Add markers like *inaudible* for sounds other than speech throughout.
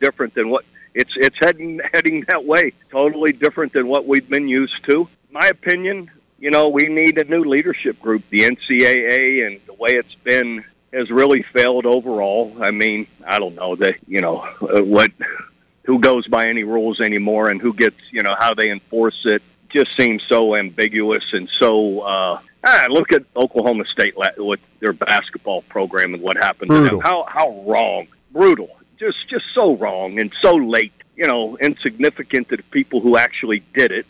different than what it's it's heading *laughs* heading that way. Totally different than what we've been used to. My opinion, you know, we need a new leadership group. The NCAA and the way it's been has really failed overall. I mean, I don't know that you know uh, what who goes by any rules anymore and who gets you know how they enforce it just seems so ambiguous and so. uh Ah, look at Oklahoma State with their basketball program and what happened Brutal. to them. How how wrong, brutal, just just so wrong and so late. You know, insignificant to the people who actually did it.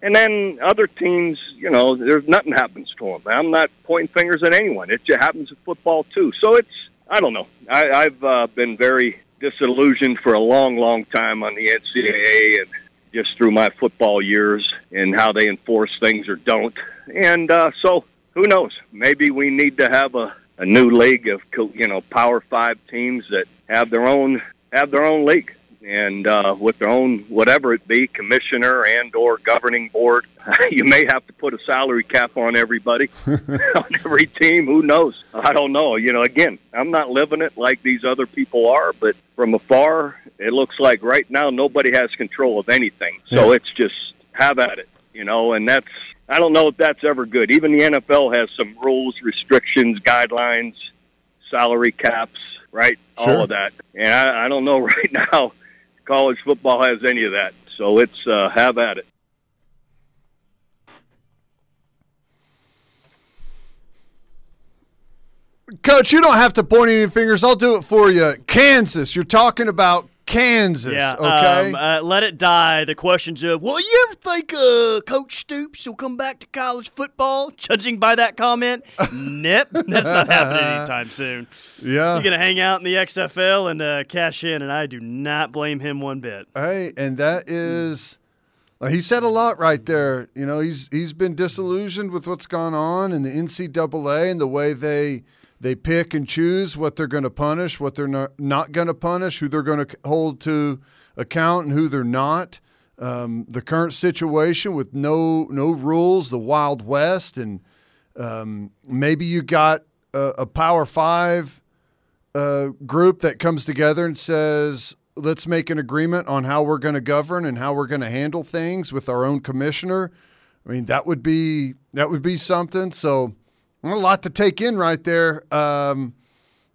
And then other teams, you know, there's nothing happens to them. I'm not pointing fingers at anyone. It just happens in football too. So it's I don't know. I, I've uh, been very disillusioned for a long, long time on the NCAA and just through my football years and how they enforce things or don't. And uh, so who knows? Maybe we need to have a, a new league of you know Power Five teams that have their own have their own league and uh, with their own whatever it be, commissioner and or governing board. *laughs* you may have to put a salary cap on everybody *laughs* on every team. Who knows? I don't know. You know, again, I'm not living it like these other people are, but from afar, it looks like right now nobody has control of anything. So Yeah. it's just have at it, you know, and that's I don't know if that's ever good. Even the NFL has some rules, restrictions, guidelines, salary caps, right? Sure. All of that. And I, I don't know *laughs* right now college football has any of that. So it's uh, have at it. Coach, you don't have to point any fingers. I'll do it for you. Kansas. You're talking about Kansas. Yeah, okay. um, uh, let it die. The questions of, well, you ever think uh, Coach Stoops will come back to college football? Judging by that comment, *laughs* nope, that's not happening anytime soon. yeah. You're gonna hang out in the XFL and uh, cash in, and I do not blame him one bit. Hey, and that is uh, he said a lot right there. You know, he's he's been disillusioned with what's gone on in the NCAA and the way they they pick and choose what they're going to punish, what they're not, not going to punish, who they're going to hold to account, and who they're not. Um, the current situation with no no rules, the Wild West, and um, maybe you got a, a Power Five uh, group that comes together and says, let's make an agreement on how we're going to govern and how we're going to handle things with our own commissioner. I mean, that would be that would be something. So, well, a lot to take in right there. Um,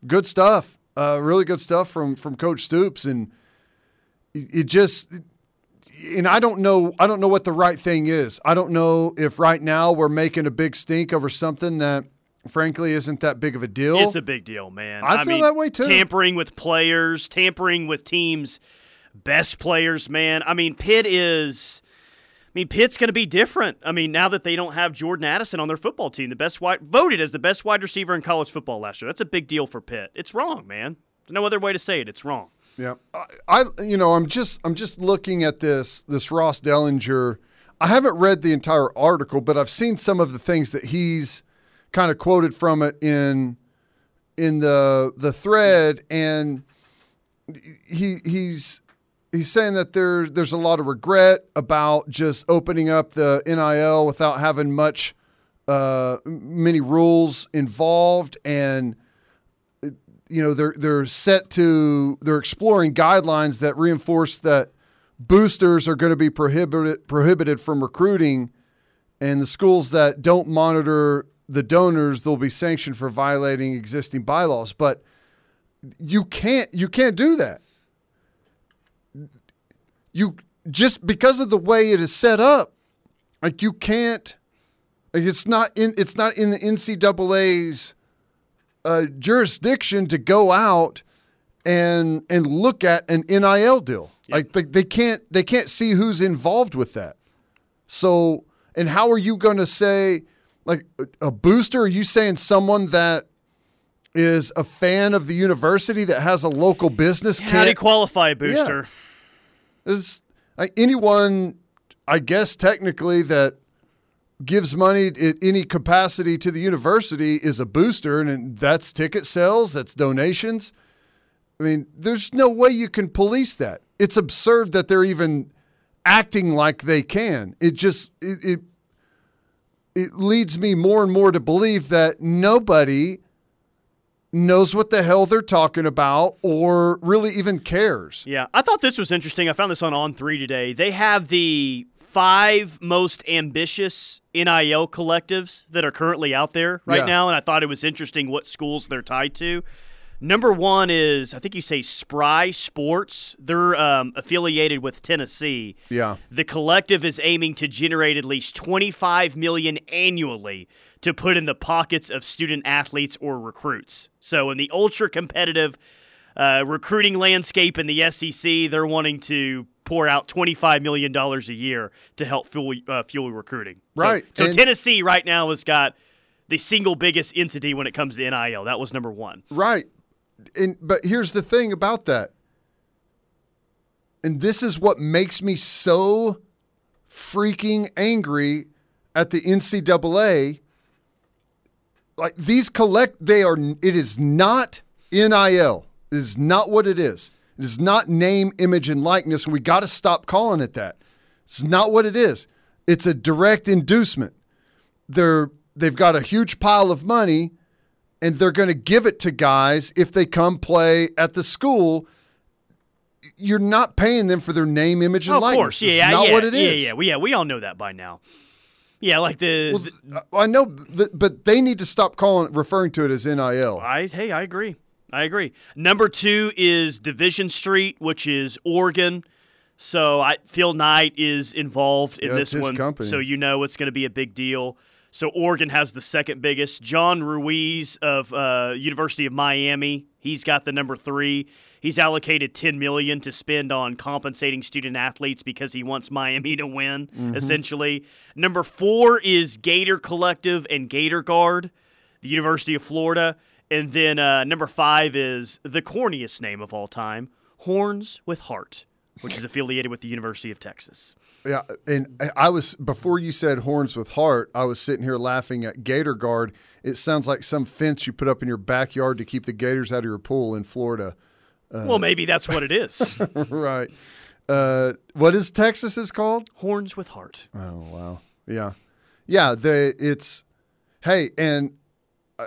good stuff, uh, really good stuff from from Coach Stoops, and it it just. And I don't know. I don't know what the right thing is. I don't know if right now we're making a big stink over something that, frankly, isn't that big of a deal. It's a big deal, man. I feel mean, that way, too. Tampering with players, tampering with teams' best players, man. I mean, Pitt is. I mean, Pitt's going to be different. I mean, now that they don't have Jordan Addison on their football team, the best wide voted as the best wide receiver in college football last year. That's a big deal for Pitt. It's wrong, man. There's no other way to say it. It's wrong. Yeah, I, I you know I'm just I'm just looking at this this Ross Dellenger. I haven't read the entire article, but I've seen some of the things that he's kind of quoted from it in in the the thread, and he he's he's saying that there's there's a lot of regret about just opening up the NIL without having much uh, many rules involved. And you know they're they're set to they're exploring guidelines that reinforce that boosters are going to be prohibited prohibited from recruiting. And the schools that don't monitor the donors they'll be sanctioned for violating existing bylaws. But you can't you can't do that you just because of the way it is set up like you can't like it's not in it's not in the NCAA's uh, jurisdiction to go out and and look at an NIL deal. Like they, they can't they can't see who's involved with that. So and how are you going to say like a- booster? Are you saying someone that is a fan of the university that has a local business How do you can't qualify a booster? Is like anyone, I guess technically that gives money in any capacity to the university is a booster, and that's ticket sales, that's donations. I mean, there's no way you can police that. It's absurd that they're even acting like they can. It just it it, it leads me more and more to believe that nobody knows what the hell they're talking about or really even cares. Yeah, I thought this was interesting. I found this on On Three today. They have the five most ambitious NIL collectives that are currently out there right Yeah. now, and I thought it was interesting what schools they're tied to. Number one is I think you say Spry Sports. They're um, affiliated with Tennessee. Yeah. The collective is aiming to generate at least 25 million annually to put in the pockets of student athletes or recruits. So in the ultra competitive uh, recruiting landscape in the SEC, they're wanting to pour out 25 million dollars a year to help fuel uh, fuel recruiting. So- Right, So, and- Tennessee right now has got the single biggest entity when it comes to NIL. That was number 1. Right. And but here's the thing about that. And this is what makes me so freaking angry at the NCAA. Like these collect they are it is not NIL. It is not what it is. It is not name, image, and likeness, and we got to stop calling it that. It's not what it is. It's a direct inducement. They're they've got a huge pile of money and they're going to give it to guys if they come play at the school. You're not paying them for their name, image, and oh, of likeness. course, It's yeah, not yeah, what it yeah, is. Yeah, we, yeah, we all know that by now. Yeah, like the, Well, the- I know, but they need to stop calling referring to it as NIL. I hey, I agree. I agree. Number two is Division Street, which is Oregon. So I Phil Knight is involved in Yeah, this his one, company. so you know it's going to be a big deal. So Oregon has the second biggest. John Ruiz of uh, University of Miami, he's got the number three. He's allocated ten million to spend on compensating student athletes because he wants Miami to win. Mm-hmm. Essentially, number four is Gator Collective and Gator Guard, the University of Florida, and then uh, number five is the corniest name of all time, Horns with Heart, which is affiliated with the University of Texas. Yeah, and I was before you said horns with heart. I was sitting here laughing at Gator Guard. It sounds like some fence you put up in your backyard to keep the gators out of your pool in Florida. Well, maybe that's what it is. *laughs* right. Uh, what is Texas is called? Horns with Heart. Oh wow. Yeah. Yeah, they it's hey, and I,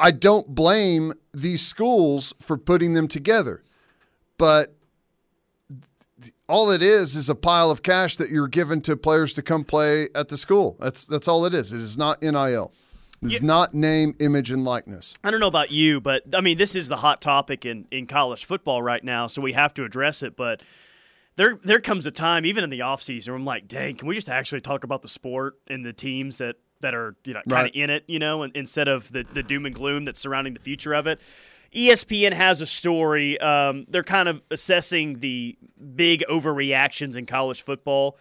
I don't blame these schools for putting them together. But all it is is a pile of cash that you're given to players to come play at the school. That's that's all it is. It is not NIL. It's Yeah. not name, image, and likeness. I don't know about you, but I mean, this is the hot topic in, in college football right now, so we have to address it. But there there comes a time, even in the offseason, where I'm like, dang, can we just actually talk about the sport and the teams that, that are you know kind Right. of in it, you know, and, instead of the, the doom and gloom that's surrounding the future of it. ESPN has a story. Um, they're kind of assessing the big overreactions in college football.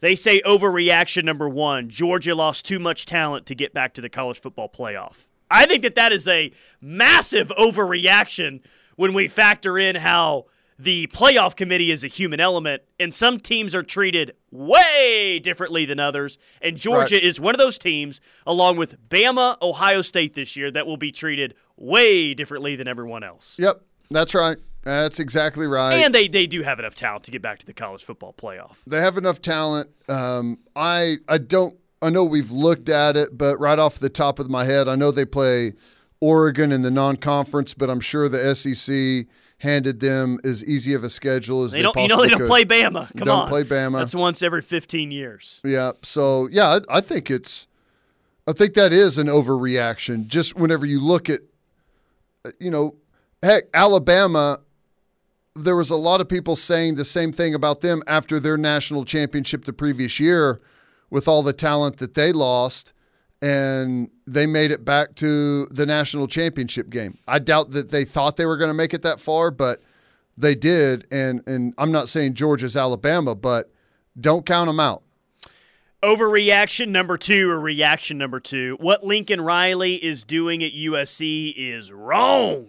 They say overreaction number one Georgia lost too much talent to get back to the college football playoff. I think that that is a massive overreaction when we factor in how the playoff committee is a human element, and some teams are treated way differently than others. And Georgia Right. is one of those teams, along with Bama, Ohio State this year, that will be treated way differently than everyone else. Yep, that's right. That's exactly right. And they, they do have enough talent to get back to the college football playoff. They have enough talent. Um, I I don't. I know we've looked at it, but right off the top of my head, I know they play Oregon in the non-conference, but I'm sure the SEC handed them as easy of a schedule as They they, don't, you know, they don't could. play Bama. Come Don't on, play Bama. That's once every 15 years. Yeah. So yeah, I, I think it's. I think that is an overreaction. Just whenever you look at, you know, heck, Alabama. There was a lot of people saying the same thing about them after their national championship the previous year, with all the talent that they lost, and they made it back to the national championship game. I doubt that they thought they were going to make it that far, but they did. And and I'm not saying Georgia's Alabama, but don't count them out. Overreaction number two, or reaction number two. What Lincoln Riley is doing at USC is wrong.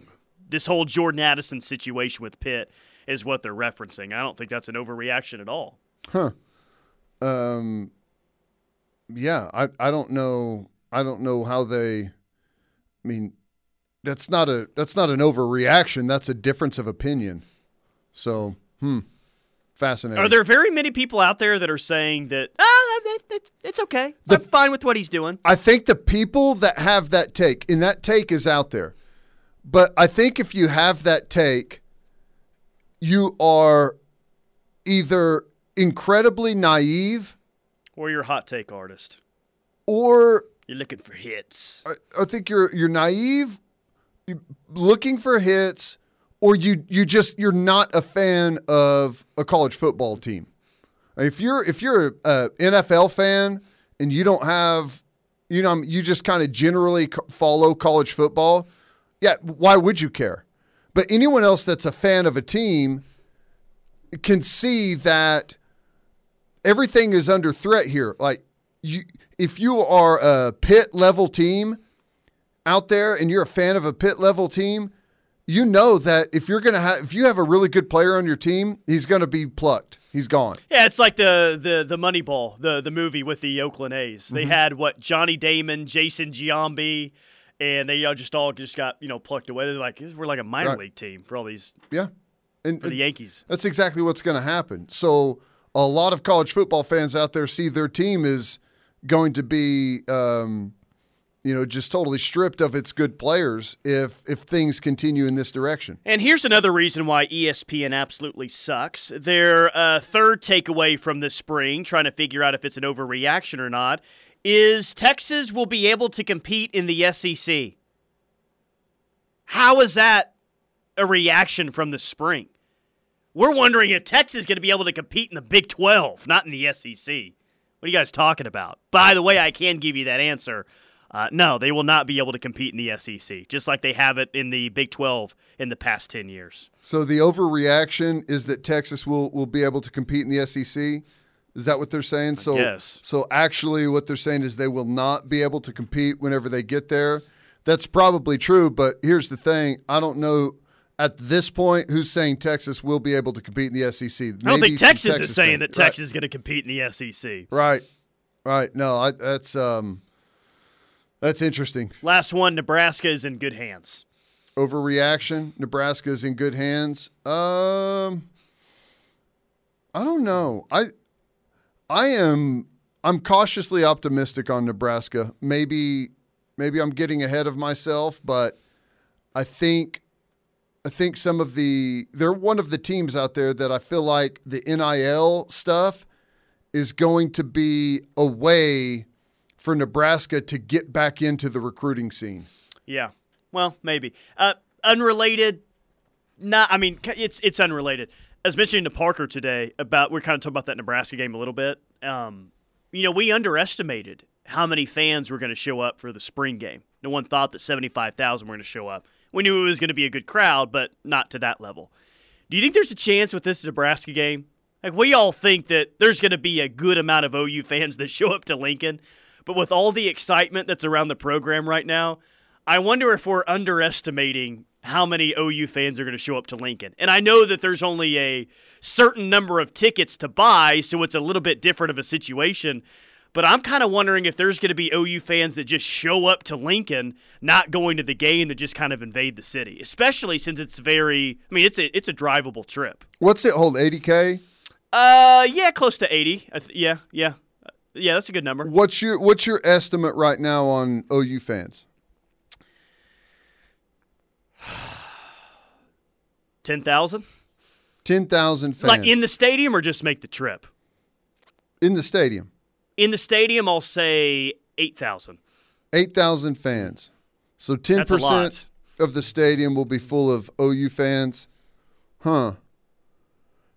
This whole Jordan Addison situation with Pitt is what they're referencing. I don't think that's an overreaction at all. Huh. Um, yeah, I, I don't know. I don't know how they. I mean, that's not a that's not an overreaction. That's a difference of opinion. So, hmm, fascinating. Are there very many people out there that are saying that, ah, that, that, it's, it's okay. I'm fine with what he's doing? I think the people that have that take, and that take is out there. But I think if you have that take, you are either incredibly naive Or you're a hot take artist. or You're looking for hits. I, I think you're you're naive, you- looking for hits, or you you just you're not a fan of a college football team. If you're if you're a NFL fan and you don't have, you know, you just kind of generally follow college football, yeah, why would you care? But anyone else that's a fan of a team can see that everything is under threat here. Like you, if you are a Pitt level team out there and you're a fan of a Pitt level team, you know that if you're gonna have if you have a really good player on your team, he's gonna be plucked. He's gone. Yeah, it's like the the the Moneyball, the the movie with the Oakland A's. They Mm-hmm. had what Johnny Damon, Jason Giambi, and they all just all just got you know plucked away. They're like we're like a minor Right. league team for all these Yeah, and, for the Yankees. That's exactly what's going to happen. So a lot of college football fans out there see their team is going to be, um, you know, just totally stripped of its good players if if things continue in this direction. And here's another reason why ESPN absolutely sucks. Their uh, third takeaway from this spring, trying to figure out if it's an overreaction or not, is Texas will be able to compete in the SEC. How is that a reaction from the spring? We're wondering if Texas is going to be able to compete in the Big 12, not in the SEC. What are you guys talking about? By the way, I can give you that answer. Uh, no, they will not be able to compete in the SEC, just like they have it in the Big 12 in the past 10 years. So the overreaction is that Texas will will be able to compete in the SEC. Is that what they're saying? So guess. so actually what they're saying is they will not be able to compete whenever they get there. That's probably true, but here's the thing, I don't know at this point who's saying Texas will be able to compete in the SEC. I don't think Texas, is saying fans. that Texas is going to compete in the SEC. Right. Right. right. No, I, that's um that's interesting. Last one, Nebraska is in good hands. Overreaction. Nebraska is in good hands. Um I don't know. I I am I'm cautiously optimistic on Nebraska. Maybe maybe I'm getting ahead of myself, but I think I think some of the they're one of the teams out there that I feel like the NIL stuff is going to be a way for Nebraska to get back into the recruiting scene. Yeah. Well, maybe. Uh, unrelated. Not. I mean, it's it's unrelated. As mentioned to Parker today about we're kind of talking about that Nebraska game a little bit. Um, you know, we underestimated how many fans were going to show up for the spring game. No one thought that seventy five thousand were going to show up. We knew it was going to be a good crowd, but not to that level. Do you think there's a chance with this Nebraska game? Like we all think that there's going to be a good amount of OU fans *laughs* that show up to Lincoln, but with all the excitement that's around the program right now, I wonder if we're underestimating how many OU fans are going to show up to Lincoln. And I know that there's only a certain number of tickets to buy, so it's a little bit different of a situation. But I'm kind of wondering if there's going to be OU fans that just show up to Lincoln, not going to the game, that just kind of invade the city. Especially since it's very, I mean, it's a it's a drivable trip. What's it hold? 80k? Uh, yeah, close to 80. Th- yeah, yeah, Uh, yeah. That's a good number. What's your what's your estimate right now on OU fans? Ten thousand, 10,000 fans. like in the stadium, or just make the trip. in the stadium. In the stadium, I'll say eight thousand. 8,000 fans. So 10% of the stadium will be full of OU fans. Huh.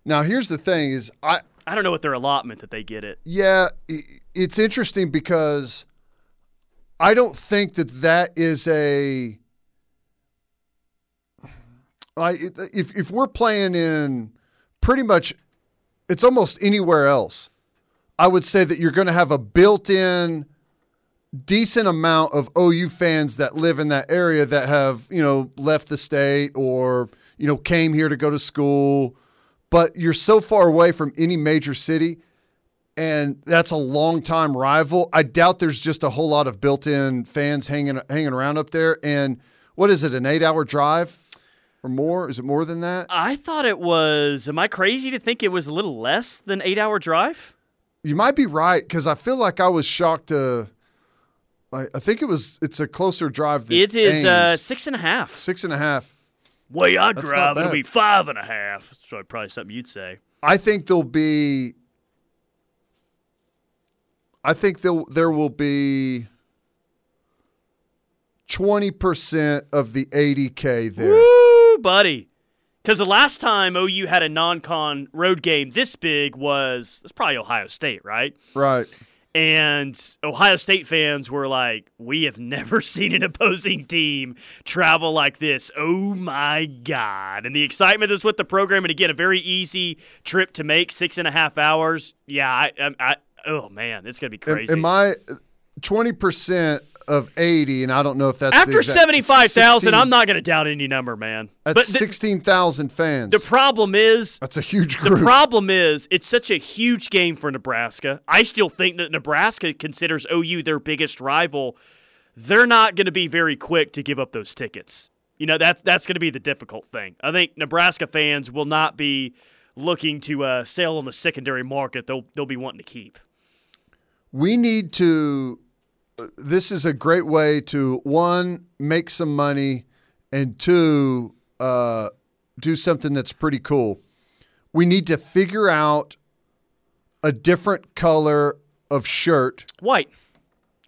Now here's the thing is I I don't know what their allotment that they get it. yeah, it's interesting because I don't think that that is a I if if we're playing in pretty much it's almost anywhere else. I would say that you're going to have a built-in decent amount of OU fans that live in that area that have, you know, left the state or, you know, came here to go to school, but you're so far away from any major city and that's a long time rival. I doubt there's just a whole lot of built-in fans hanging hanging around up there and what is it, an 8-hour drive or more? Is it more than that? I thought it was. Am I crazy to think it was a little less than eight hour drive? You might be right because I feel like I was shocked to. I, I think it was. It's a closer drive than It is uh, six and a half. six and a half. Way I That's drive, it'll be five and a half. That's probably- probably something you'd say. I think there'll be. I think there there will be. Twenty percent of the eighty k there. Woo, buddy. Because the last time OU had a non-con road game this big was it's probably Ohio State, right? Right. And Ohio State fans were like, "We have never *laughs* seen an opposing team travel like this. Oh my god!" And the excitement that's with the program, and again, a very easy trip to make, six and a half hours. Yeah, I, I, I oh man, it's gonna be crazy. Am I uh, twenty percent of eighty? And I don't know if that's After exact- seventy-five thousand, I'm not gonna doubt any number, man. That's but the, sixteen thousand fans. the problem is, that's a huge group. The problem is, it's such a huge game for Nebraska. I still think that Nebraska considers OU their biggest rival. They're not going to be very quick to give up those tickets. You know, that's that's going to be the difficult thing. I think Nebraska fans will not be looking to uh, sell on the secondary market. They'll they'll be wanting to keep. we need to this is a great way to one make some money and two uh, do something that's pretty cool we need to figure out a different color of shirt White.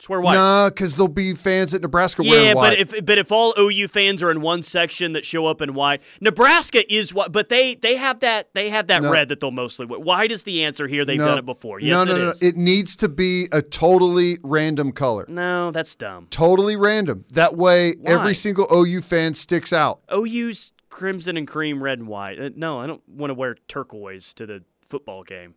Swear white. nah because there'll be fans at nebraska Yeah, wearing white Yeah, but if but if all OU fans are in one section that show up in white, Nebraska is what. But they they have that they have that No. red that they'll mostly wear. White is the answer here. They've No. done it before. Yes, no no it no is. it needs to be a totally random color no, that's dumb. totally random that way Why? every single ou fan sticks out OU's crimson and cream, red and white. Uh, No, I don't want to wear turquoise to the football game.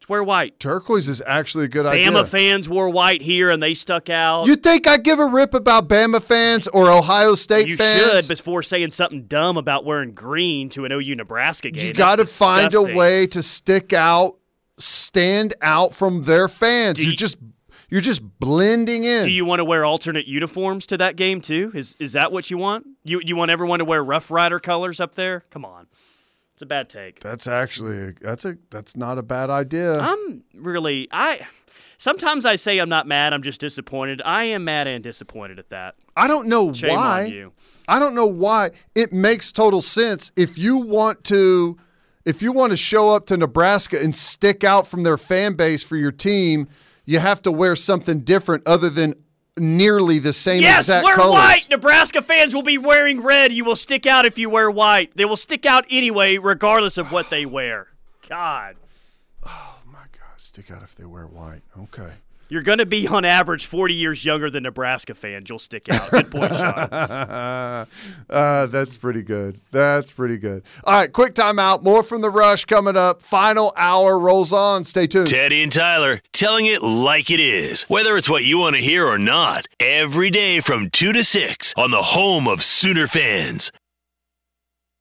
Just wear white. turquoise is actually a good Bama idea Bama fans wore white here and they stuck out. You think I give a rip about Bama fans or Ohio State You fans? should before saying something dumb about wearing green to an OU Nebraska game. you got to find a way to stick out, stand out from their fans. Do you're you- just you're just blending in. Do you want to wear alternate uniforms to that game too? Is is that what you want? You you want everyone to wear Rough Rider colors up there? Come on, it's a bad take. that's actually that's a that's not a bad idea. I'm really I. Sometimes I say I'm not mad. I'm just disappointed. I am mad and disappointed at that. I don't know Shame why. I don't know why. It makes total sense if you want to if you want to show up to Nebraska and stick out from their fan base for your team, you have to wear something different other than nearly the same Yes, exact wear colors. white. Nebraska fans will be wearing red. You will stick out if you wear white. They will stick out anyway, regardless of what they wear. God. Oh my God, stick out if they wear white. Okay. You're going to be, on average, 40 years younger than Nebraska fans. You'll stick out. Good point, Sean. *laughs* uh, that's pretty good. That's pretty good. All right, quick timeout. More from the rush coming up. Final hour rolls on. Stay tuned. Teddy and Tyler telling it like it is, whether it's what you want to hear or not. Every day from 2 to 6 on the home of Sooner fans.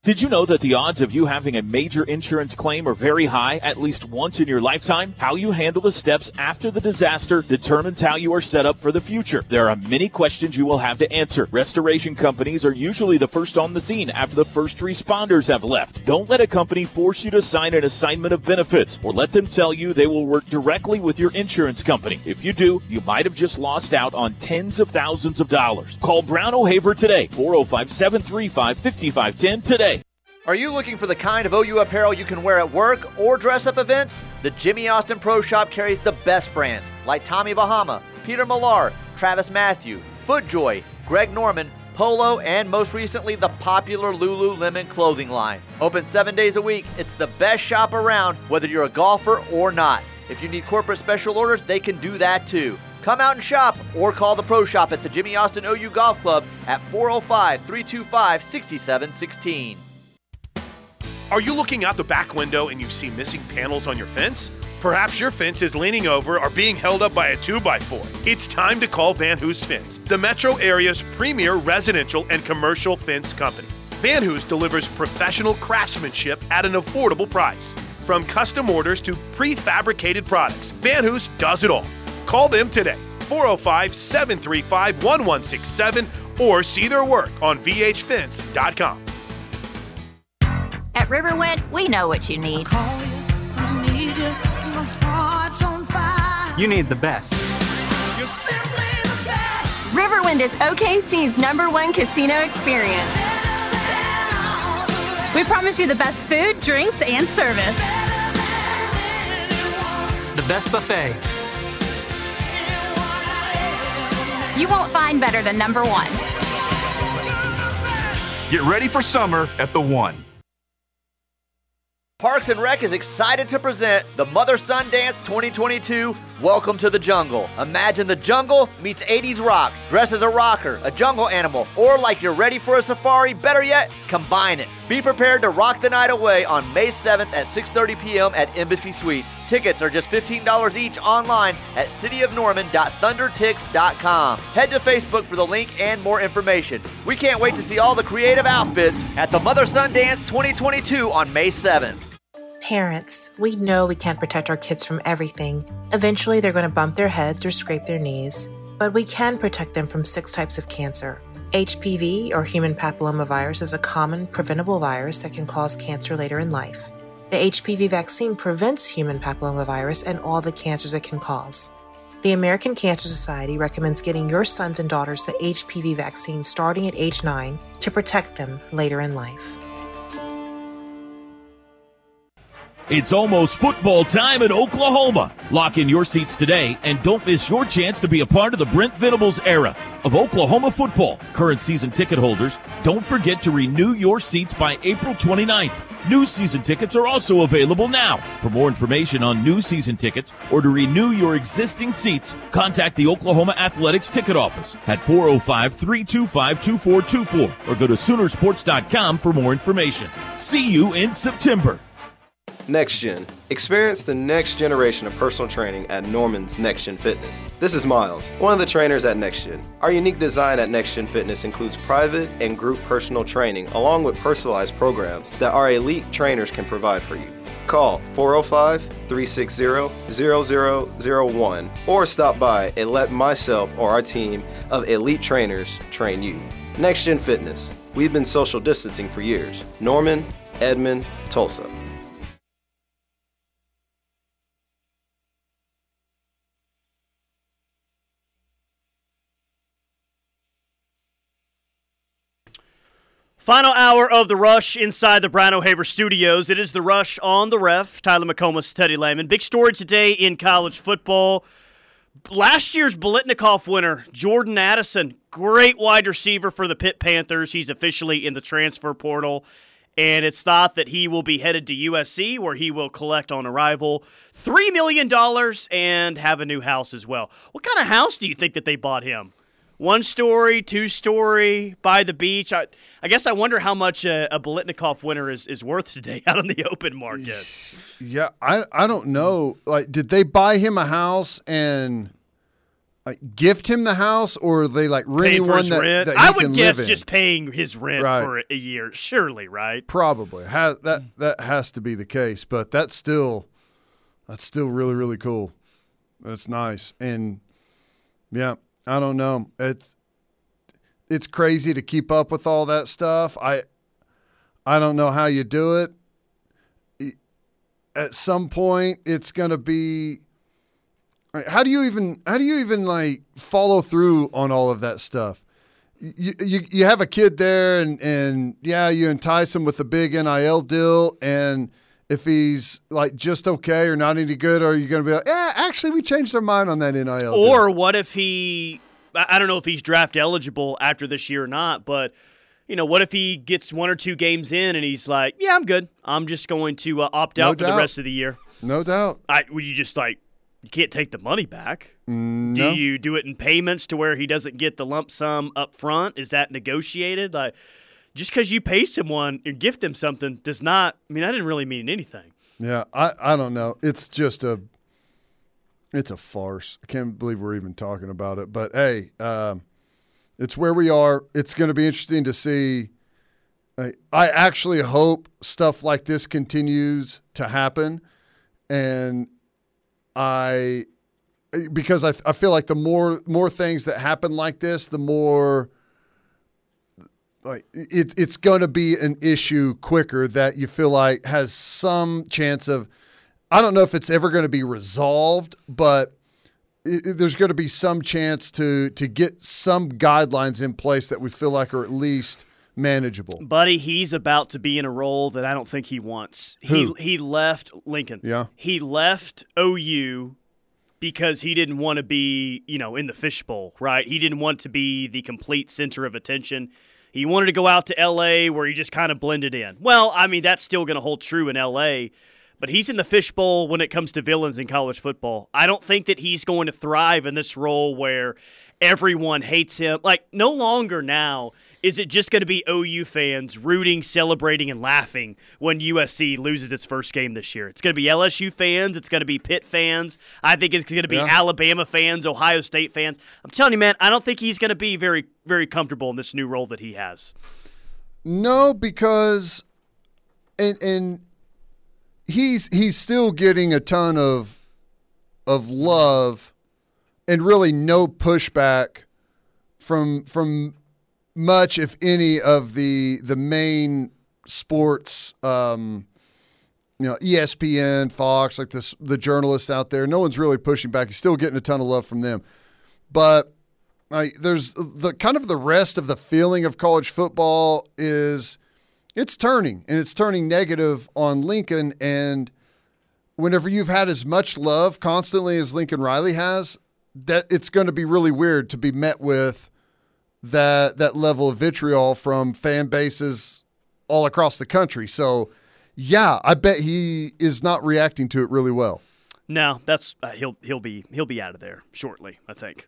Did you know that the odds of you having a major insurance claim are very high at least once in your lifetime? How you handle the steps after the disaster determines how you are set up for the future. There are many questions you will have to answer. Restoration companies are usually the first on the scene after the first responders have left. Don't let a company force you to sign an assignment of benefits or let them tell you they will work directly with your insurance company. If you do, you might have just lost out on tens of thousands of dollars. Call Brown O'Haver today, 405 735 5510 today. Are you looking for the kind of OU apparel you can wear at work or dress up events? The Jimmy Austin Pro Shop carries the best brands like Tommy Bahama, Peter Millar, TravisMathew, FootJoy, Greg Norman, Polo, and most recently the popular Lululemon clothing line. Open seven days a week, it's the best shop around whether you're a golfer or not. If you need corporate special orders, they can do that too. Come out and shop or call the Pro Shop at the Jimmy Austin OU Golf Club at 405 325 6716. Are you looking out the back window and you see missing panels on your fence? Perhaps your fence is leaning over or being held up by a 2x4. It's time to call Van Hoos Fence, the metro area's premier residential and commercial fence company. Van Hoos delivers professional craftsmanship at an affordable price. From custom orders to prefabricated products, Van Hoos does it all. Call them today, 405 735 1167, or see their work on vhfence.com. At Riverwind, we know what you need. You need the best. Riverwind is OKC's number one casino experience. We promise you the best food, drinks, and service. The best buffet. You won't find better than number one. Get ready for summer at the one. Parks and Rec is excited to present the Mother Son Dance 2022 Welcome to the Jungle. Imagine the jungle meets 80s rock. Dress as a rocker, a jungle animal, or like you're ready for a safari, better yet, combine it. Be prepared to rock the night away on May 7th at 6:30 p.m. at Embassy Suites. Tickets are just $15 each online at cityofnorman.thundertix.com. Head to Facebook for the link and more information. We can't wait to see all the creative outfits at the Mother Son Dance 2022 on May 7th. Parents, we know we can't protect our kids from everything. Eventually, they're going to bump their heads or scrape their knees. But we can protect them from six types of cancer. HPV, or human papillomavirus, is a common preventable virus that can cause cancer later in life. The HPV vaccine prevents human papillomavirus and all the cancers it can cause. The American Cancer Society recommends getting your sons and daughters the HPV vaccine starting at age 9 to protect them later in life. It's almost football time in Oklahoma. Lock in your seats today and don't miss your chance to be a part of the Brent Venables era of Oklahoma football. Current season ticket holders, don't forget to renew your seats by April 29th. New season tickets are also available now. For more information on new season tickets or to renew your existing seats, contact the Oklahoma Athletics ticket office at 405 325 2424 or go to Soonersports.com for more information. See you in September. Next Gen. Experience the next generation of personal training at Norman's Next Gen Fitness. This is Miles, one of the trainers at Next Gen. Our unique design at Next Gen Fitness includes private and group personal training along with personalized programs that our elite trainers can provide for you. Call 405 360 0001 or stop by and let myself or our team of elite trainers train you. Next Gen Fitness. We've been social distancing for years. Norman, Edmond, Tulsa. Final hour of the rush inside the Brown O'Haver studios. It is the rush on the ref. Tyler McComas, Teddy Lehman. Big story today in college football. Last year's Biletnikoff winner, Jordan Addison, great wide receiver for the Pitt Panthers. He's officially in the transfer portal, and it's thought that he will be headed to USC, where he will collect on arrival $3 million and have a new house as well. What kind of house do you think that they bought him? One story, two story, by the beach. I, I guess I wonder how much a, a Biletnikoff winner is, is worth today *laughs* out on the open market. Yeah, I I don't know. Like, did they buy him a house and like gift him the house, or they like renting one that, rent? that I would guess just paying his rent Right. for a year, surely, right? Probably ha- that that has to be the case, but that's still that's still really really cool. That's nice, and yeah, I don't know. It's it's crazy to keep up with all that stuff. I I don't know how you do it. At some point, it's going to be. How do you even how do you even like follow through on all of that stuff? you, you you have a kid there and and yeah you entice him with a big NIL deal and if he's like just okay or not any good are you going to be like yeah actually we changed our mind on that NIL deal. Or what if he? I don't know if he's draft eligible after this year or not, but you know, what if he gets one or two games in and he's like, "Yeah, I'm good. I'm just going to uh, opt No out for the rest of the year." no doubt I would you just like you can't take the money back. Mm, Do you do it in payments to where he doesn't get the lump sum up front? Is that negotiated? Like just because you pay someone or gift them something does not. I mean, that didn't really mean anything. yeah I I don't know. It's just a it's a farce. I can't believe we're even talking about it. But hey um, it's where we are. It's going to be interesting to see. I, I actually hope stuff like this continues to happen. And I because I, I feel like the more more things that happen like this, the more like it, it's going to be an issue quicker that you feel like has some chance of. I don't know if it's ever going to be resolved, but it, there's going to be some chance to to get some guidelines in place that we feel like are at least manageable. Buddy, he's about to be in a role that I don't think he wants. Who? He he left Lincoln. Yeah. He left OU because he didn't want to be, you know, in the fishbowl, right? He didn't want to be the complete center of attention. He wanted to go out to LA where he just kind of blended in. Well, I mean, that's still going to hold true in LA, but he's in the fishbowl when it comes to villains in college football. I don't think that he's going to thrive in this role where everyone hates him. Like, no longer now is it just going to be OU fans rooting, celebrating, and laughing when USC loses its first game this year? It's going to be LSU fans. It's going to be Pitt fans. I think it's going to be Yeah. Alabama fans, Ohio State fans. I'm telling you, man, I don't think he's going to be very, very comfortable in this new role that he has. No, because and and he's he's still getting a ton of of love and really no pushback from from much if any of the the main sports um you know ESPN, Fox, like this the journalists out there. No one's really pushing back. He's still getting a ton of love from them. But there's the kind of the rest of the feeling of college football is it's turning and it's turning negative on Lincoln. And whenever you've had as much love constantly as Lincoln Riley has, that it's going to be really weird to be met with that that level of vitriol from fan bases all across the country. So, yeah, I bet he is not reacting to it really well. No, that's uh, he'll he'll be he'll be out of there shortly. I think.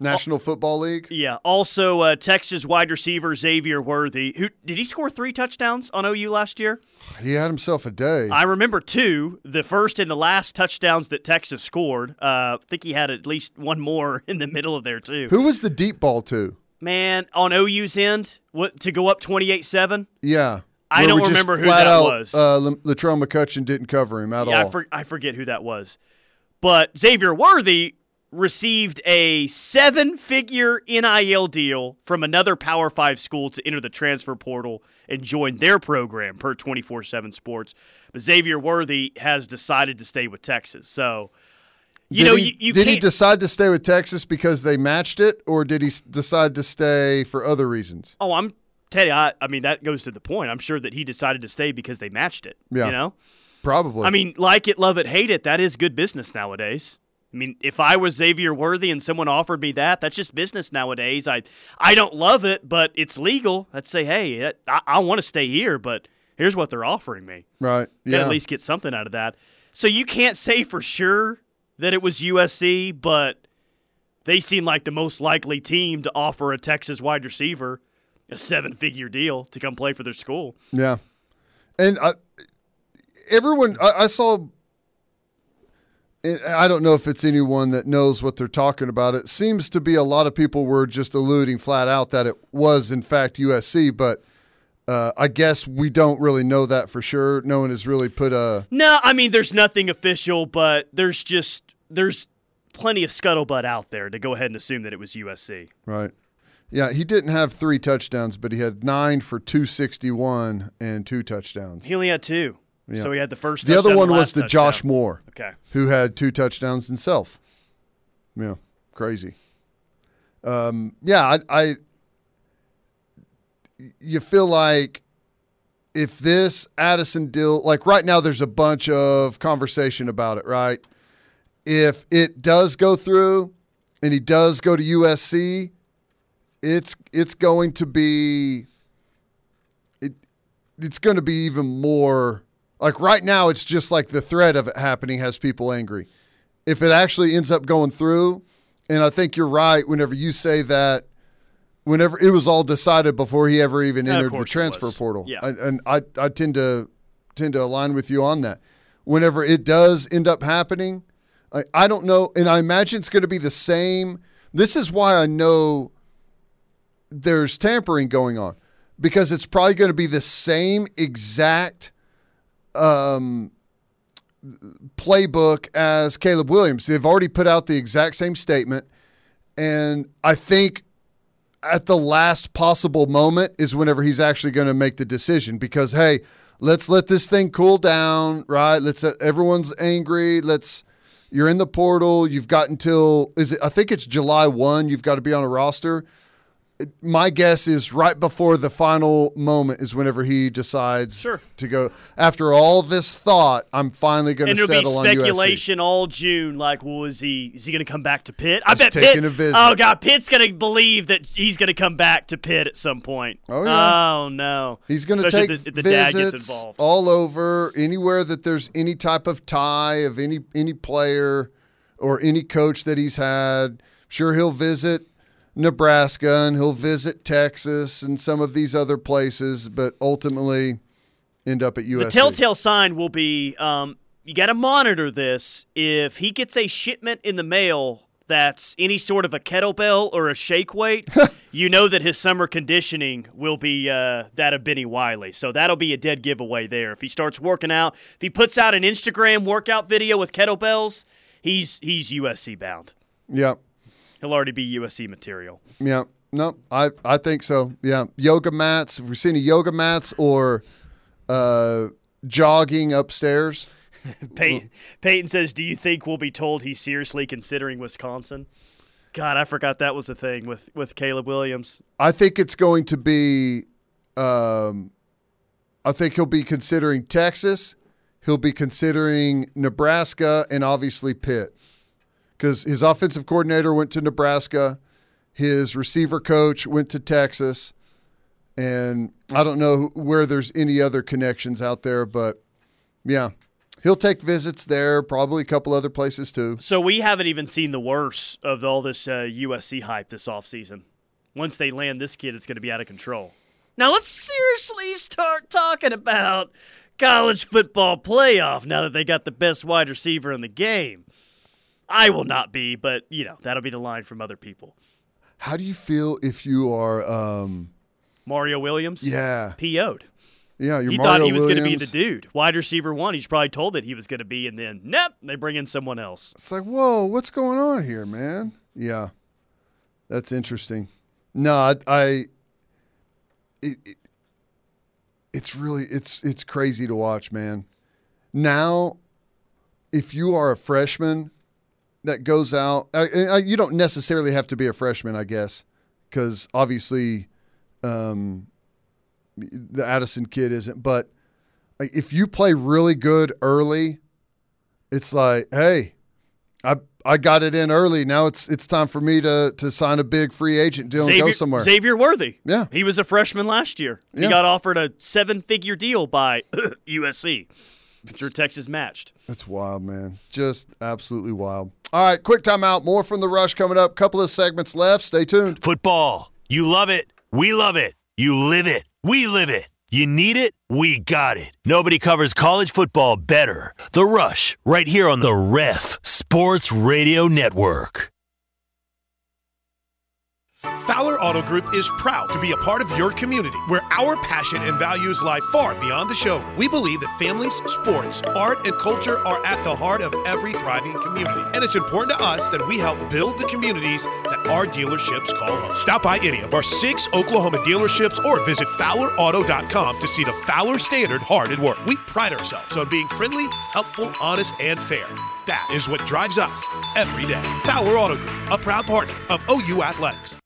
National Football League. Yeah. Also, uh, Texas wide receiver Xavier Worthy, who did he score three touchdowns on OU last year? He had himself a day. I remember two, the first and the last touchdowns that Texas scored. Uh, I think he had at least one more *laughs* in the middle of there too. Who was the deep ball to? Man, on OU's end, what to go up twenty-eight-seven? Yeah. I don't remember who that out, was. Uh, Latrell McCutchin didn't cover him at yeah, all. I, for, I forget who that was. But Xavier Worthy received a seven figure NIL deal from another Power Five school to enter the transfer portal and join their program per 24 7 sports. But Xavier Worthy has decided to stay with Texas. So, you did know, he, you, you did he decide to stay with Texas because they matched it, or did he decide to stay for other reasons? oh, I'm. Teddy, I, I mean, that goes to the point. I'm sure that he decided to stay because they matched it. Yeah. You know? Probably. I mean, like it, love it, hate it. That is good business nowadays. I mean, if I was Xavier Worthy and someone offered me that, that's just business nowadays. I I don't love it, but it's legal. I'd say, hey, I, I want to stay here, but here's what they're offering me. right? Yeah. at least get something out of that. So you can't say for sure that it was USC, but they seem like the most likely team to offer a Texas wide receiver a seven-figure deal to come play for their school. Yeah, and I, everyone I, I saw. I don't know if it's anyone that knows what they're talking about. It seems to be a lot of people were just alluding flat out that it was in fact USC, but uh, I guess we don't really know that for sure. No one has really put a No, I mean there's nothing official, but there's just there's plenty of scuttlebutt out there to go ahead and assume that it was USC. right. Yeah, he didn't have three touchdowns, but he had nine for two sixty one and two touchdowns. He only had two, Yeah. so he had the first. The other one was the touchdown. Josh Moore. Okay. Who had two touchdowns himself. Yeah. Crazy. Um, yeah, I, I you feel like if this Addison deal like right now there's a bunch of conversation about it, right? If it does go through and he does go to USC, it's it's going to be it it's going to be even more like right now it's just like the threat of it happening has people angry. If it actually ends up going through and i think you're right whenever you say that whenever it was all decided before he ever even entered the transfer portal. Yeah. and, and I, I tend to tend to align with you on that. Whenever it does end up happening I, I don't know and i imagine it's going to be the same. This is why i know there's tampering going on because it's probably going to be the same exact um, playbook as Caleb Williams. They've already put out the exact same statement, and I think at the last possible moment is whenever he's actually going to make the decision because hey, let's let this thing cool down, right? Let's uh, everyone's angry. Let's You're in the portal. You've got until is it? I think it's July one. You've got to be on a roster. My guess is right before the final moment is whenever he decides Sure. to go. After all this thought, I'm finally going to settle on USC. speculation all June. Like, well, is he is he going to come back to Pitt? I He's bet taking Pitt. a visit. Oh God, Pitt's going to believe that he's going to come back to Pitt at some point. Oh, yeah. Oh no. He's going to take if the, if the dad visits gets involved. all over anywhere that there's any type of tie of any any player or any coach that he's had. Sure, he'll visit Nebraska and he'll visit Texas and some of these other places, but ultimately end up at USC. The telltale sign will be um, you got to monitor this. If he gets a shipment in the mail that's any sort of a kettlebell or a shake weight, *laughs* you know that his summer conditioning will be uh, that of Bennie Wylie. So that'll be a dead giveaway there. If he starts working out, if he puts out an Instagram workout video with kettlebells, he's he's USC bound. yeah, He'll already be USC material. yeah. No, I I think so. Yeah, yoga mats. If we're seeing any yoga mats or uh, jogging upstairs. *laughs* Peyton, Peyton says, "Do you think we'll be told he's seriously considering Wisconsin?" God, I forgot that was a thing with with Caleb Williams. I think it's going to be. Um, I think he'll be considering Texas. He'll be considering Nebraska and obviously Pitt, because his offensive coordinator went to Nebraska, his receiver coach went to Texas, and I don't know where there's any other connections out there, but yeah, he'll take visits there, probably a couple other places too. So we haven't even seen the worst of all this uh, USC hype this offseason. Once they land this kid, it's going to be out of control. Now let's seriously start talking about college football playoff now that they got the best wide receiver in the game. I will not be, but you know that'll be the line from other people. How do you feel if you are? Um, Mario Williams, yeah, PO'd. yeah, Mario thought he was going to be the dude, wide receiver one. He's probably told that he was going to be, and then nope, they bring in someone else. It's like, whoa, what's going on here, man? Yeah, that's interesting. No, I, I it, it, it's really it's it's crazy to watch, man. Now, if you are a freshman that goes out, I, I, you don't necessarily have to be a freshman, I guess, because obviously, um, the Addison kid isn't. But like, if you play really good early, it's like, hey, I I got it in early. Now it's it's time for me to to sign a big free agent deal and go somewhere. Xavier Worthy. Yeah. He was a freshman last year. He got offered a seven figure deal by *clears throat* USC. Your Texas matched. That's wild, man. Just absolutely wild. All right, quick timeout. More from the rush coming up. Couple of segments left. Stay tuned. Football. You love it. We love it. You live it. We live it. You need it. We got it. Nobody covers college football better. The Rush, right here on the Ref Sports Radio Network. Fowler Auto Group is proud to be a part of your community where our passion and values lie far beyond the show. We believe that families, sports, art, and culture are at the heart of every thriving community. And it's important to us that we help build the communities that our dealerships call home. Stop by any of our six Oklahoma dealerships or visit FowlerAuto.com to see the Fowler Standard hard at work. We pride ourselves on being friendly, helpful, honest, and fair. That is what drives us every day. Fowler Auto Group, a proud partner of OU Athletics.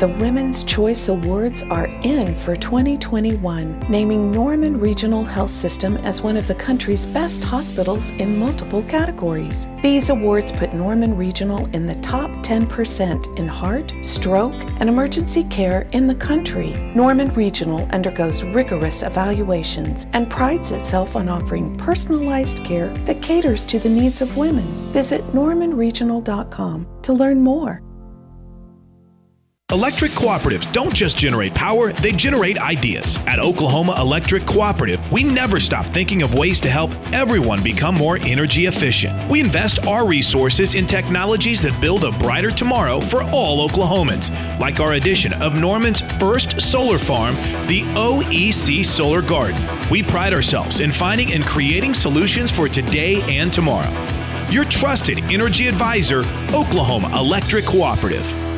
The Women's Choice Awards are in for 2021, naming Norman Regional Health System as one of the country's best hospitals in multiple categories. These awards put Norman Regional in the top 10% in heart, stroke, and emergency care in the country. Norman Regional undergoes rigorous evaluations and prides itself on offering personalized care that caters to the needs of women. Visit normanregional.com to learn more. Electric cooperatives don't just generate power, they generate ideas. At Oklahoma Electric Cooperative, we never stop thinking of ways to help everyone become more energy efficient. We invest our resources in technologies that build a brighter tomorrow for all Oklahomans, like our addition of Norman's first solar farm, the OEC Solar Garden. We pride ourselves in finding and creating solutions for today and tomorrow. Your trusted energy advisor, Oklahoma Electric Cooperative.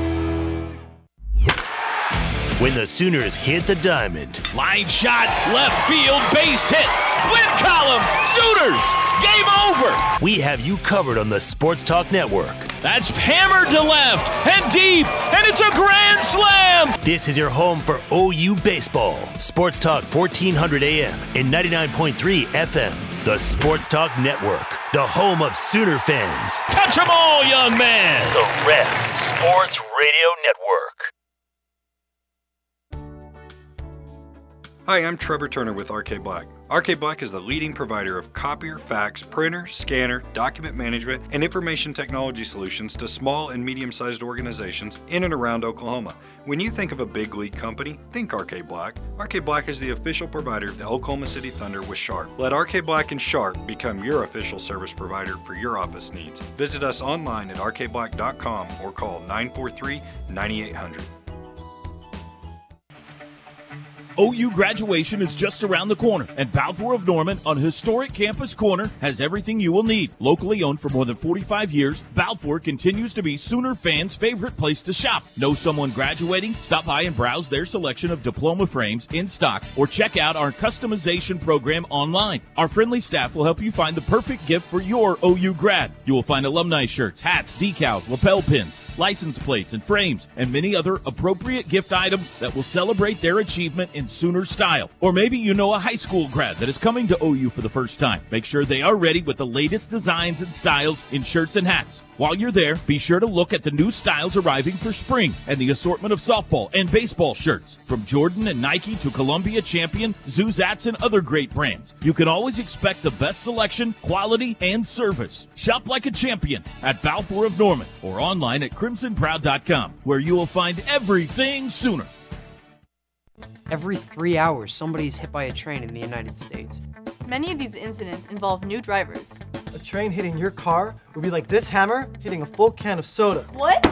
When the Sooners hit the diamond, Line shot, left field, base hit. Win column, Sooners. Game over. over. We have you covered on the Sports Talk Network. That's hammered to left and deep, and it's a grand slam. This is your home for OU baseball. Sports Talk 1400 AM and 99.3 FM. The Sports Talk Network, the home of Sooner fans. Touch 'em all, young man. The Ref Sports Radio Network. Hi, I'm Trevor Turner with RK Black. RK Black is the leading provider of copier, fax, printer, scanner, document management, and information technology solutions to small and medium sized organizations in and around Oklahoma. When you think of a big league company, think RK Black. RK Black is the official provider of the Oklahoma City Thunder with Sharp. Let RK Black and Sharp become your official service provider for your office needs. Visit us online at rkblack.com or call 943 9800. OU graduation is just around the corner, and Balfour of Norman on historic Campus Corner has everything you will need. Locally owned for more than 45 years, Balfour continues to be Sooner fans' favorite place to shop. Know someone graduating? Stop by and browse their selection of diploma frames in stock, or check out our customization program online. Our friendly staff will help you find the perfect gift for your OU grad. You will find alumni shirts, hats, decals, lapel pins, license plates, and frames, and many other appropriate gift items that will celebrate their achievement in Sooner style. Or maybe you know a high school grad that is coming to OU for the first time. Make sure they are ready with the latest designs and styles in shirts and hats. While you're there, be sure to look at the new styles arriving for spring and the assortment of softball and baseball shirts. From Jordan and Nike to Columbia Champion, Zoozatz, and other great brands. You can always expect the best selection, quality, and service. Shop like a champion at Balfour of Norman or online at crimsonproud.com, where you will find everything sooner. Every three hours, somebody is hit by a train in the United States. Many of these incidents involve new drivers. A train hitting your car would be like this hammer hitting a full can of soda. What?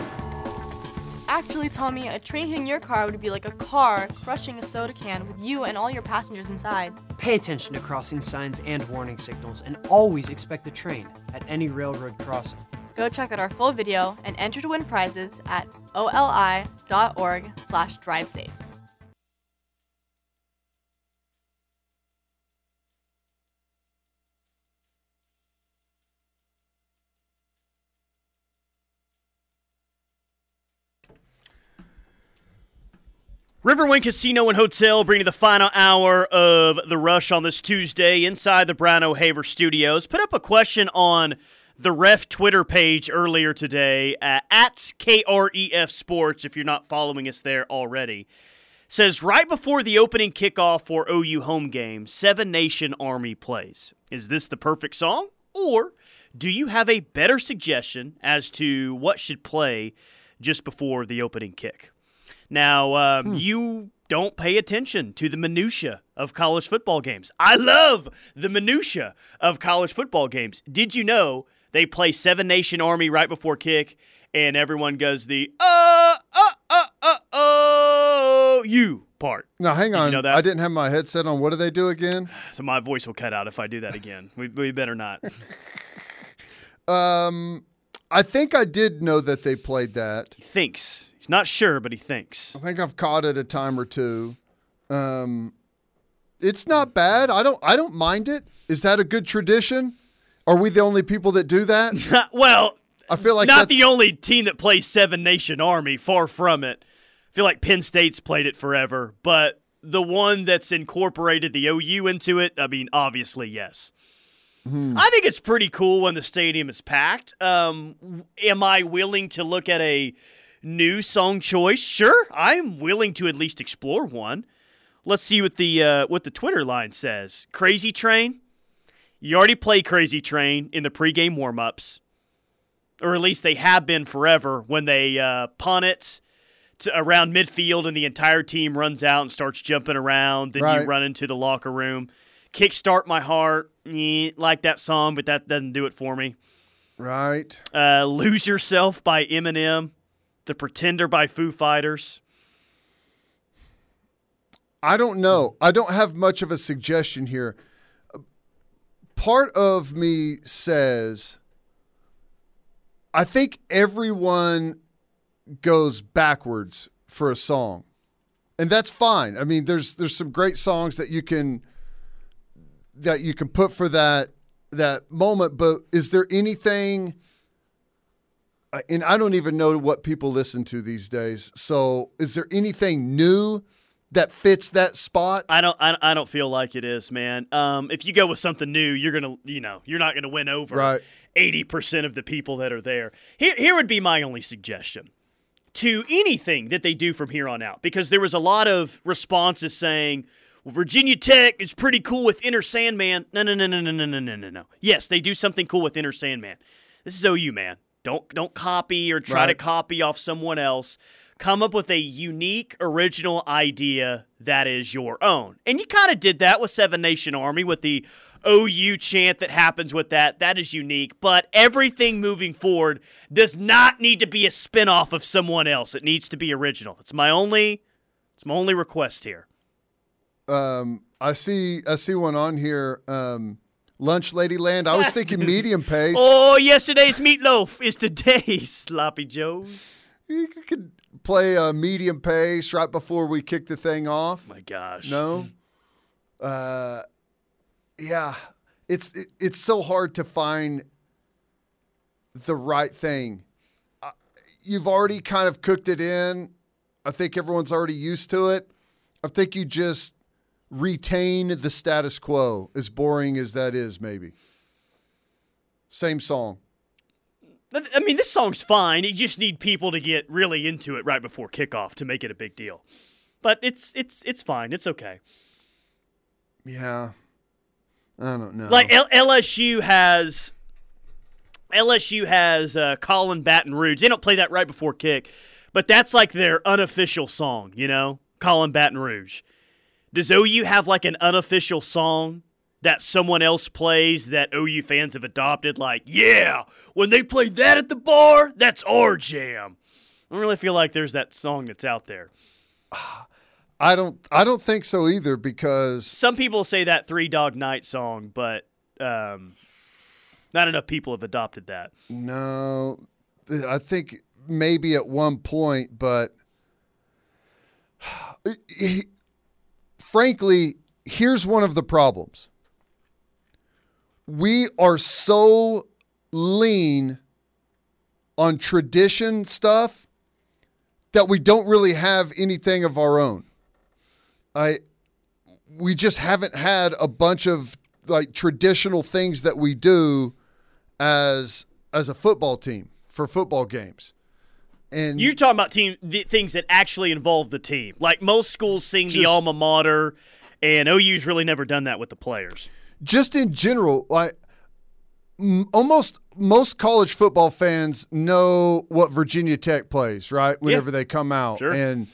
Actually, Tommy, a train hitting your car would be like a car crushing a soda can with you and all your passengers inside. Pay attention to crossing signs and warning signals and always expect the train at any railroad crossing. Go check out our full video and enter to win prizes at oli.org slash drivesafe. Riverwind Casino and Hotel bringing the final hour of the rush on this Tuesday inside the Brown O'Haver Studios. Put up a question on the ref Twitter page earlier today uh, at KREF Sports if you're not following us there already. Says right before the opening kickoff for OU home game, Seven Nation Army plays. Is this the perfect song? Or do you have a better suggestion as to what should play just before the opening kick? Now, um, hmm. you don't pay attention to the minutia of college football games. I love the minutia of college football games. Did you know they play Seven Nation Army right before kick, and everyone goes the uh uh uh uh oh you part. Now, hang Did on. You know that? I didn't have my headset on. What do they do again? *sighs* So my voice will cut out if I do that again. we, we better not. *laughs* um, I think I did know that they played that. He thinks. He's not sure, but he thinks. I think I've caught it a time or two. Um, it's not bad. I don't. I don't mind it. Is that a good tradition? Are we the only people that do that? *laughs* well, I feel like not the only team that plays Seven Nation Army. Far from it. I feel like Penn State's played it forever, but the one that's incorporated the OU into it. I mean, obviously, yes. Hmm. I think it's pretty cool when the stadium is packed. Um, am I willing to look at a new song choice? Sure, I'm willing to at least explore one. Let's see what the uh, what the Twitter line says. Crazy Train. You already play Crazy Train in the pregame warmups, or at least they have been forever. When they uh, punt it to around midfield and the entire team runs out and starts jumping around, then Right. you run into the locker room. Kickstart my heart, eh, like that song, but that doesn't do it for me. Right. Uh, Lose Yourself by Eminem. The Pretender by Foo Fighters. I don't know. I don't have much of a suggestion here. Part of me says I think everyone goes backwards for a song. And that's fine. I mean, there's there's some great songs that you can that you can put for that that moment. But is there anything? uh, And I don't even know what people listen to these days. So, is there anything new that fits that spot? I don't. I, I don't feel like it is, man. Um, if you go with something new, you're gonna, you know, you're not gonna win over Right. eighty percent of the people that are there. Here, here would be my only suggestion to anything that they do from here on out, because there was a lot of responses saying, "Well, Virginia Tech is pretty cool with Enter Sandman." No, no, no, no, no, no, no, no, no, no. Yes, they do something cool with Enter Sandman. This is OU, man. Don't don't copy or try to copy off someone else. Come up with a unique, original idea that is your own. And you kind of did that with Seven Nation Army with the OU chant that happens with that. That is unique. But everything moving forward does not need to be a spinoff of someone else. It needs to be original. It's my only it's my only request here. Um, I see. I see one on here. Um, Lunch Lady Land. I was *laughs* thinking medium pace. Oh, yesterday's meatloaf is today's *laughs* sloppy joes. You could play a medium pace right before we kick the thing off. My gosh. No. Uh, yeah, it's it, it's so hard to find the right thing. Uh, You've already kind of cooked it in. I think everyone's already used to it. I think you just retain the status quo, as boring as that is, maybe. Same song. I mean, this song's fine. You just need people to get really into it right before kickoff to make it a big deal. But it's it's it's fine. It's okay. Yeah. I don't know. Like L- LSU has LSU has uh, Callin' Baton Rouge. They don't play that right before kick, but that's like their unofficial song. You know, Callin' Baton Rouge. Does OU have like an unofficial song that someone else plays that OU fans have adopted? Like, yeah, when they play that at the bar, that's our jam. I don't really feel like there's that song that's out there. *sighs* I don't I don't think so either because Some people say that Three Dog Night song, but um, not enough people have adopted that. No, I think maybe at one point, but *sighs* frankly, here's one of the problems. We are so lean on tradition stuff that we don't really have anything of our own. I we just haven't had a bunch of like traditional things that we do as as a football team for football games. And You're talking about team the things that actually involve the team. Like most schools sing the alma mater, and OU's really never done that with the players. just in general, like almost most college football fans know what Virginia Tech plays, right? Whenever they come out, Sure. and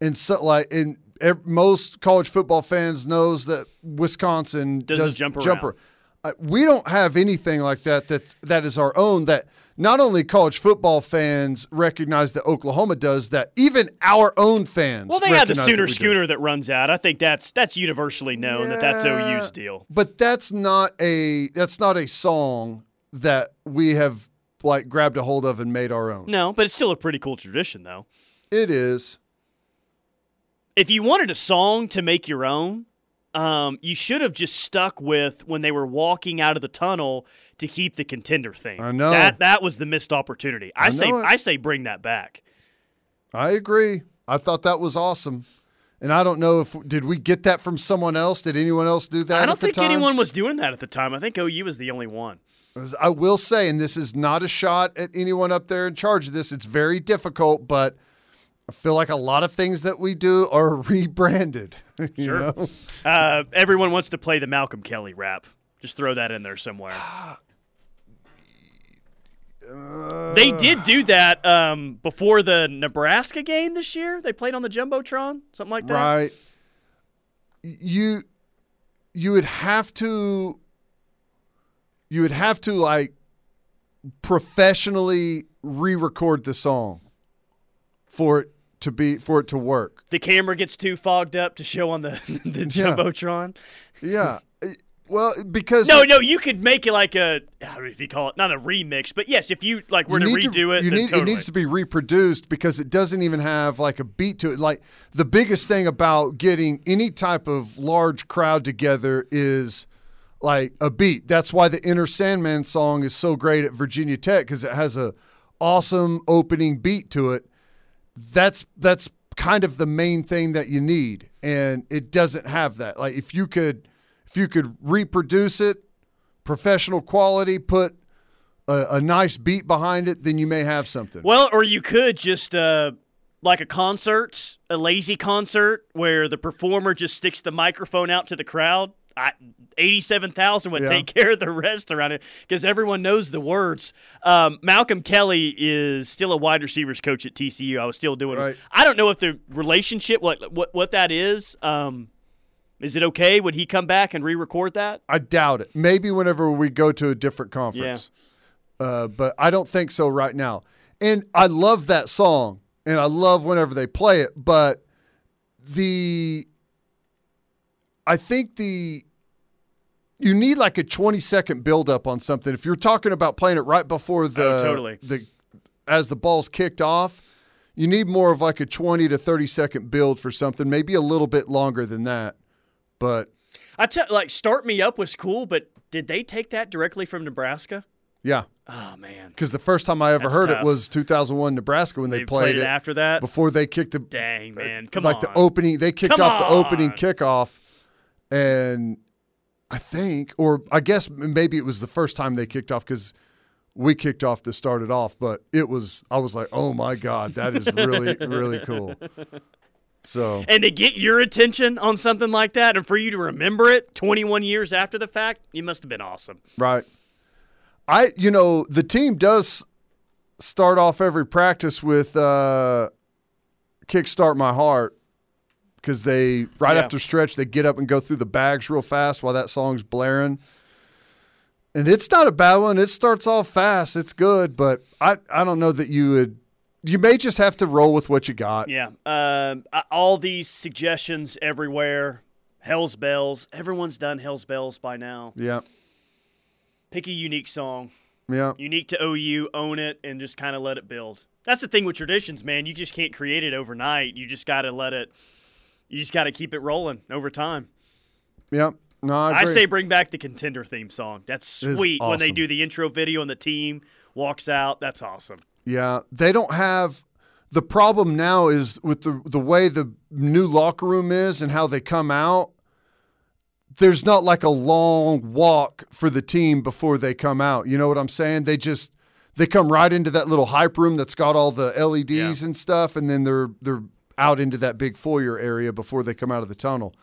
and so like and most college football fans knows that Wisconsin Does does jump around. jumper. Uh, we don't have anything like that. That that is our own. That not only college football fans recognize that Oklahoma does that, even our own fans. Well, they have the recognize that Sooner do. Schooner that runs out. I think that's that's universally known that that's OU's deal. But that's not a that's not a song that we have like grabbed a hold of and made our own. No, but it's still a pretty cool tradition, though. It is. If you wanted a song to make your own, um, you should have just stuck with when they were walking out of the tunnel to keep the contender thing. I know. that that was the missed opportunity. I, I say. I say bring that back. I agree. I thought that was awesome. And I don't know if did we get that from someone else? Did anyone else do that? I don't think time? anyone was doing that at the time. I think OU was the only one. I will say, and this is not a shot at anyone up there in charge of this. It's very difficult, but I feel like a lot of things that we do are *laughs* rebranded. *laughs* Sure. Uh, everyone wants to play the Malcolm Kelly rap. Just throw that in there somewhere. *sighs* *sighs* they did do that um, before the Nebraska game this year. They played on the jumbotron, something like that. Right. You you would have to you would have to like professionally re-record the song for it to be for it to work. The camera gets too fogged up to show on the *laughs* the Yeah. jumbotron. Yeah. Well, because No, no, you could make it like a I don't know if you call it not a remix, but yes, if you like were you to redo it, you need, totally. it needs to be reproduced because it doesn't even have like a beat to it. Like the biggest thing about getting any type of large crowd together is like a beat. That's why the Enter Sandman song is so great at Virginia Tech because it has a awesome opening beat to it. That's that's kind of the main thing that you need, and it doesn't have that. Like if you could if you could reproduce it, professional quality, put a, a nice beat behind it, then you may have something. Well, or you could just uh, like a concert, a lazy concert where the performer just sticks the microphone out to the crowd. I, 87,000 would Yeah. take *laughs* care of the rest around it because everyone knows the words. Um, Malcolm Kelly is still a wide receivers coach at TCU. I was still doing Right. I don't know if the relationship, what what, what that is. Um, is it okay? Would he come back and re record that? I doubt it. Maybe whenever we go to a different conference. Uh, but I don't think so right now. And I love that song and I love whenever they play it, but the I think the you need like a 20 second build up on something. If you're talking about playing it right before the Oh, totally. the as the ball's kicked off, you need more of like a 20 to 30 second build for something, maybe a little bit longer than that. But I tell like Start Me Up was cool, but did they take that directly from Nebraska? yeah. Oh man. Because the first time I ever That's heard tough. it was 2001 Nebraska when they, They played, played it after that? Before they kicked the Dang uh, man, come like on. the opening. They kicked Come off the opening kickoff, and I think, or I guess maybe it was the first time they kicked off because we kicked off to start it off. But it was, I was like, oh my god, that is really really cool. *laughs* So And to get your attention on something like that and for you to remember it 21 years after the fact, you must have been awesome. Right. I, you know, the team does start off every practice with uh, "Kickstart My Heart" because they right Yeah. after stretch they get up and go through the bags real fast while that song's blaring. And it's not a bad one. It starts off fast. It's good, but I, I don't know that you would. You may just have to roll with what you got. Yeah. Um, uh, all these suggestions everywhere. Hell's Bells. Everyone's done Hell's Bells by now. Yeah. Pick a unique song. Yeah. Unique to OU, own it, and just kind of let it build. That's the thing with traditions, man. You just can't create it overnight. You just got to let it, you just got to keep it rolling over time. Yeah. No, I, I say bring back the contender theme song. That's sweet when they do the intro video and the team walks out. That's awesome. Yeah, they don't have the problem now is with the the way the new locker room is and how they come out. There's not like a long walk for the team before they come out. You know what I'm saying? They just they come right into that little hype room that's got all the LEDs and stuff, and then they're they're out into that big foyer area before they come out of the tunnel.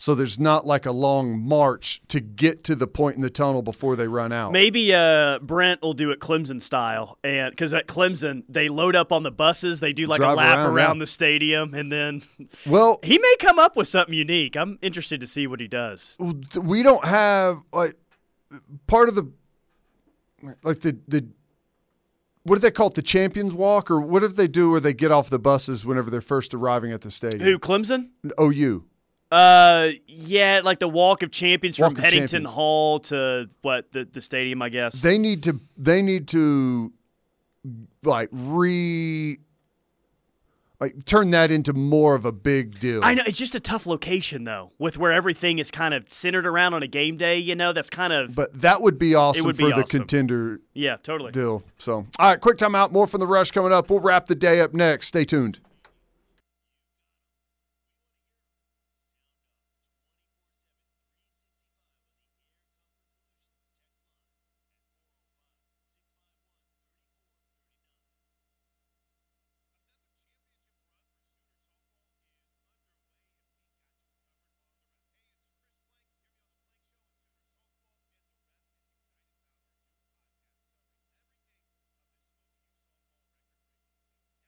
So there's not like a long march to get to the point in the tunnel before they run out. Maybe uh, Brent will do it Clemson style, and because at Clemson they load up on the buses, they do like Drive a lap around, around, yeah. the stadium, and then Well, he may come up with something unique. I'm interested to see what he does. we don't have like part of the like the the what do they call it the champions walk or what if they do where they get off the buses whenever they're first arriving at the stadium Who Clemson? ou Uh, yeah, like the Walk of Champions Walk from of Champions. Hall to what the the stadium, I guess. they need to they need to like re like turn that into more of a big deal I know it's just a tough location though, with where everything is kind of centered around on a game day. You know, that's kind of but that would be awesome would for be the contender yeah, totally. deal so all right quick time out more from the rush coming up we'll wrap the day up next stay tuned